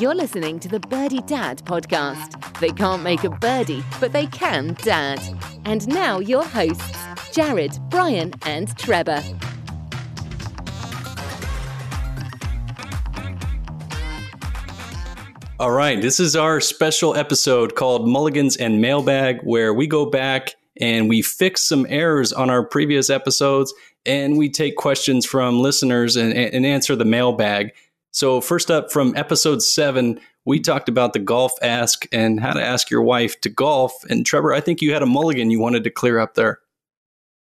You're listening to the Birdie Dad podcast. They can't make a birdie, but they can dad. And now your hosts, Jared, Bryan, and Trevor. All right, this is our special episode called Mulligans and Mailbag, where we go back and we fix some errors on our previous episodes and we take questions from listeners and, and answer the mailbag. So, first up from episode seven, we talked about the golf ask and how to ask your wife to golf. And Trevor, I think you had a mulligan you wanted to clear up there.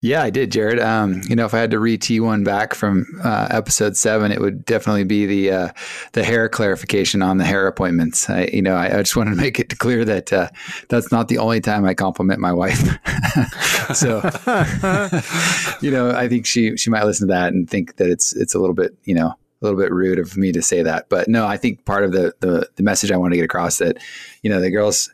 Yeah, I did, Jared. Um, you know, if I had to re tee one back from uh, episode seven, it would definitely be the uh, the hair clarification on the hair appointments. I, you know, I, I just wanted to make it clear that uh, that's not the only time I compliment my wife. so, you know, I think she she might listen to that and think that it's it's a little bit you know a little bit rude of me to say that. But no, I think part of the the, the message I want to get across that you know the girls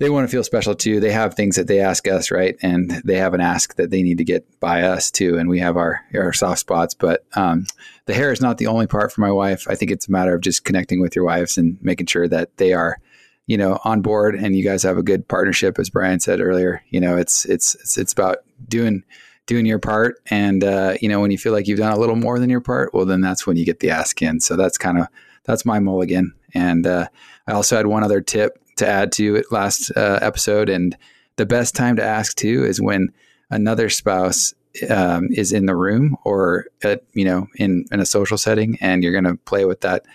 they want to feel special too. They have things that they ask us, right? And they have an ask that they need to get by us too. And we have our, our soft spots, but, um, the hair is not the only part for my wife. I think it's a matter of just connecting with your wives and making sure that they are, you know, on board and you guys have a good partnership. As Bryan said earlier, you know, it's, it's, it's, it's about doing, doing your part. And, uh, you know, when you feel like you've done a little more than your part, well, then that's when you get the ask in. So that's kind of, that's my mulligan. And, uh, I also had one other tip to add to it last uh, episode. And the best time to ask too is when another spouse um, is in the room or at, you know in in a social setting, and you're going to play with that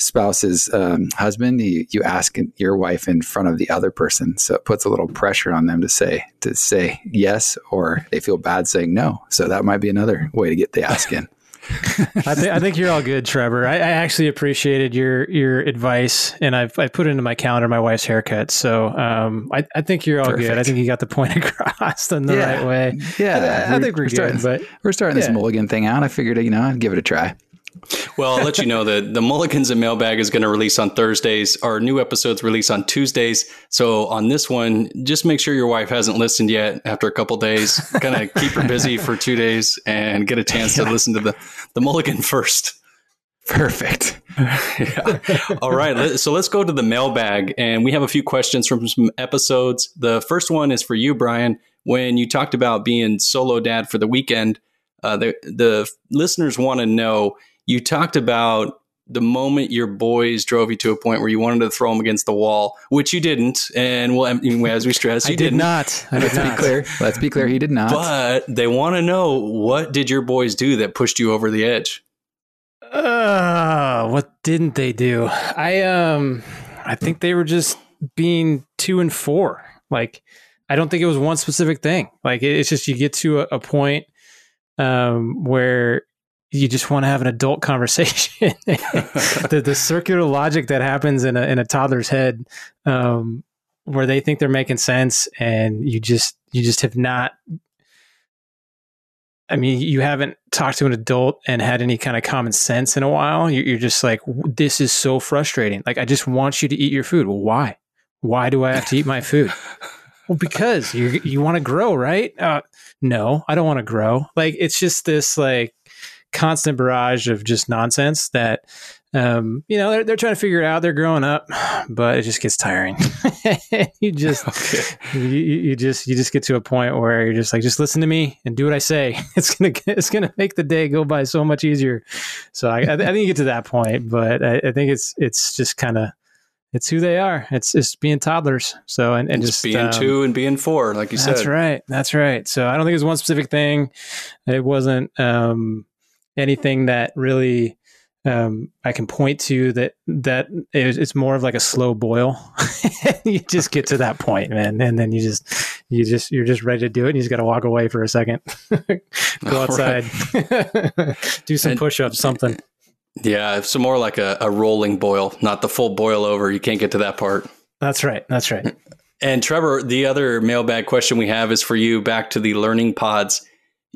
spouse's um, husband. You, you ask your wife in front of the other person, so it puts a little pressure on them to say to say yes, or they feel bad saying no. So that might be another way to get the ask in. I, th- I, think you're all good, Trevor. I, I, actually appreciated your your advice, and I've I put into my calendar my wife's haircut. So um, I, I think you're all Perfect. good. I think you got the point across in the yeah. right way. Yeah, I, think we're, we're good. Starting, but we're starting yeah. this mulligan thing out. I figured, you know, I'd give it a try. Well, I'll let you know that the Mulligans and Mailbag is going to release on Thursdays. Our new episodes release on Tuesdays. So on this one, just make sure your wife hasn't listened yet after a couple days. kind of keep her busy for two days and get a chance to listen to the, the Mulligan first. Perfect. yeah. All right. So let's go to the mailbag. And we have a few questions from some episodes. The first one is for you, Bryan. When you talked about being solo dad for the weekend, uh, the, the listeners want to know you talked about the moment your boys drove you to a point where you wanted to throw them against the wall, which you didn't. And well, as we stress, you I did didn't. not. I did Let's not. be clear. Let's be clear. He did not. But they want to know what did your boys do that pushed you over the edge? Uh, what didn't they do? I um, I think they were just being two and four. Like, I don't think it was one specific thing. Like, it's just you get to a, a point um where you just want to have an adult conversation. the, the circular logic that happens in a, in a toddler's head, um, where they think they're making sense and you just, you just have not, I mean, you haven't talked to an adult and had any kind of common sense in a while. You're just like, this is so frustrating. Like, I just want you to eat your food. Well, why? Why do I have to eat my food? well, because you you want to grow, right? Uh, no, I don't want to grow. Like, it's just this like constant barrage of just nonsense that um, you know they're, they're trying to figure it out they're growing up but it just gets tiring you just okay. you, you just you just get to a point where you're just like just listen to me and do what i say it's gonna it's gonna make the day go by so much easier so i, I think you get to that point but i, I think it's it's just kind of it's who they are. It's just being toddlers. So and, and just being um, two and being four, like you that's said. That's right. That's right. So I don't think it's one specific thing. It wasn't um, anything that really um, I can point to that that is, it's more of like a slow boil. you just get to that point, man, and then you just you just you're just ready to do it. and You just got to walk away for a second, go outside, do some push-ups, something. Yeah, it's more like a, a rolling boil, not the full boil over. You can't get to that part. That's right. That's right. And Trevor, the other mailbag question we have is for you. Back to the learning pods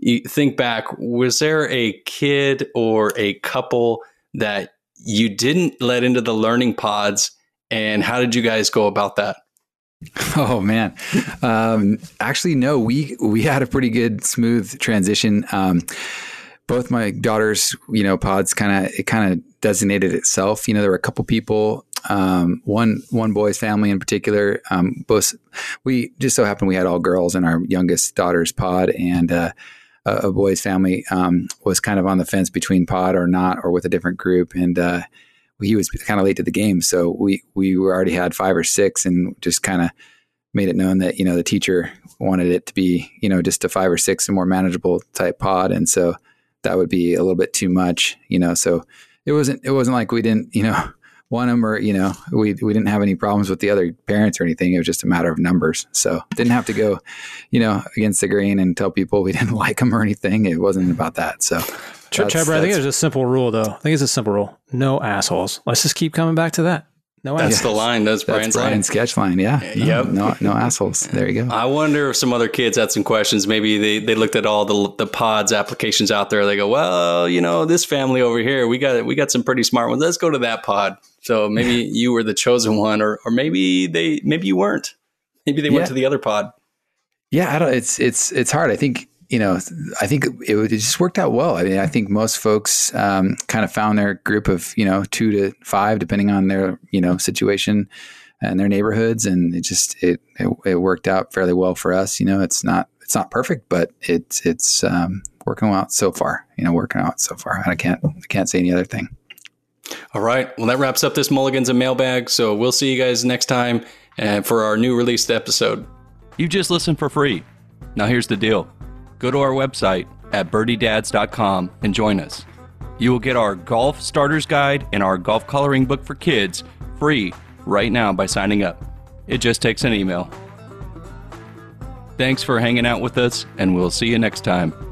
you think back, was there a kid or a couple that you didn't let into the learning pods? And how did you guys go about that? Oh man, um, actually, no. We we had a pretty good smooth transition. Um, both my daughters, you know, pods kind of it kind of designated itself. You know, there were a couple people um, one one boy's family in particular. Um, both we just so happened we had all girls in our youngest daughter's pod, and uh, a, a boy's family um, was kind of on the fence between pod or not, or with a different group, and uh, he was kind of late to the game, so we we already had five or six, and just kind of made it known that you know the teacher wanted it to be you know just a five or six and more manageable type pod, and so that would be a little bit too much, you know. So it wasn't it wasn't like we didn't you know want them or you know we we didn't have any problems with the other parents or anything. It was just a matter of numbers. So didn't have to go you know against the grain and tell people we didn't like them or anything. It wasn't about that. So. Trevor, I think there's a simple rule though. I think it's a simple rule. No assholes. Let's just keep coming back to that. No That's assholes. the line. That's Bryan's That's Bryan's line. sketch line. Yeah. No, Yep. No, no assholes. There you go. I wonder if some other kids had some questions. Maybe they, they looked at all the the pods applications out there. They go, well, you know, this family over here, we got we got some pretty smart ones. Let's go to that pod. So maybe you were the chosen one, or or maybe they maybe you weren't. Maybe they Yeah. went to the other pod. Yeah, I don't. It's it's it's hard. I think you know. I think it, it just worked out well. I mean, I think most folks um, kind of found their group of you know two to five, depending on their you know situation and their neighborhoods, and it just it it, it worked out fairly well for us. You know, it's not it's not perfect, but it's it's um, working out so far. You know, working out so far. And I can't I can't say any other thing. All right. Well, that wraps up this Mulligans and Mailbag. So we'll see you guys next time uh, for our new released episode. You just listened for free. Now here's the deal go to our website at birdiedads.com and join us. You will get our golf starters guide and our golf coloring book for kids free right now by signing up. It just takes an email. Thanks for hanging out with us, and we'll see you next time.